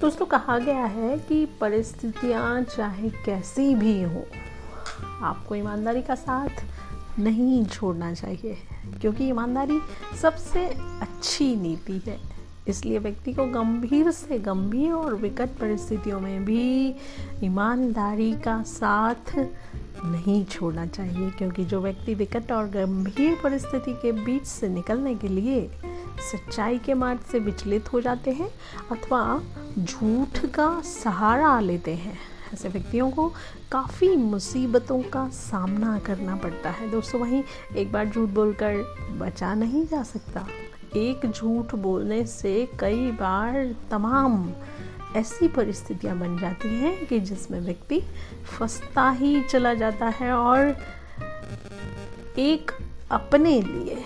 दोस्तों कहा गया है कि परिस्थितियाँ चाहे कैसी भी हो, आपको ईमानदारी का साथ नहीं छोड़ना चाहिए, क्योंकि ईमानदारी सबसे अच्छी नीति है। इसलिए व्यक्ति को गंभीर से गंभीर और विकट परिस्थितियों में भी ईमानदारी का साथ नहीं छोड़ना चाहिए, क्योंकि जो व्यक्ति विकट और गंभीर परिस्थिति के बीच से निकलने के लिए सच्चाई के मार्ग से विचलित हो जाते हैं अथवा झूठ का सहारा लेते हैं। ऐसे व्यक्तियों को काफ़ी मुसीबतों का सामना करना पड़ता है। दोस्तों, वहीं एक बार झूठ बोलकर बचा नहीं जा सकता। एक झूठ बोलने से कई बार तमाम ऐसी परिस्थितियाँ बन जाती हैं कि जिसमें व्यक्ति फंसता ही चला जाता है और एक अपने लिए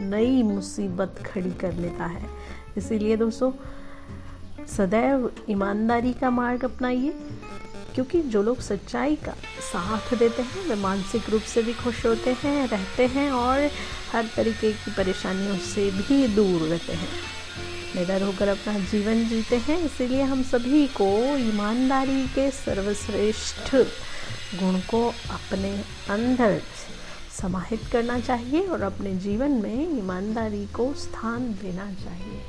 नई मुसीबत खड़ी कर लेता है। इसीलिए दोस्तों, सदैव ईमानदारी का मार्ग अपनाइए, क्योंकि जो लोग सच्चाई का साथ देते हैं, वे मानसिक रूप से भी खुश होते हैं, रहते हैं और हर तरीके की परेशानियों से भी दूर रहते हैं। निडर होकर अपना जीवन जीते हैं, इसीलिए हम सभी को ईमानदारी के सर्वश्रेष्ठ गुण को अपने अंदर समाहित करना चाहिए और अपने जीवन में ईमानदारी को स्थान देना चाहिए।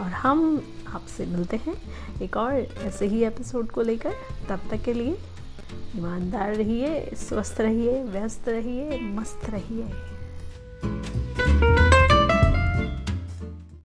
और हम आपसे मिलते हैं एक और ऐसे ही एपिसोड को लेकर। तब तक के लिए ईमानदार रहिए, स्वस्थ रहिए, व्यस्त रहिए, मस्त रहिए।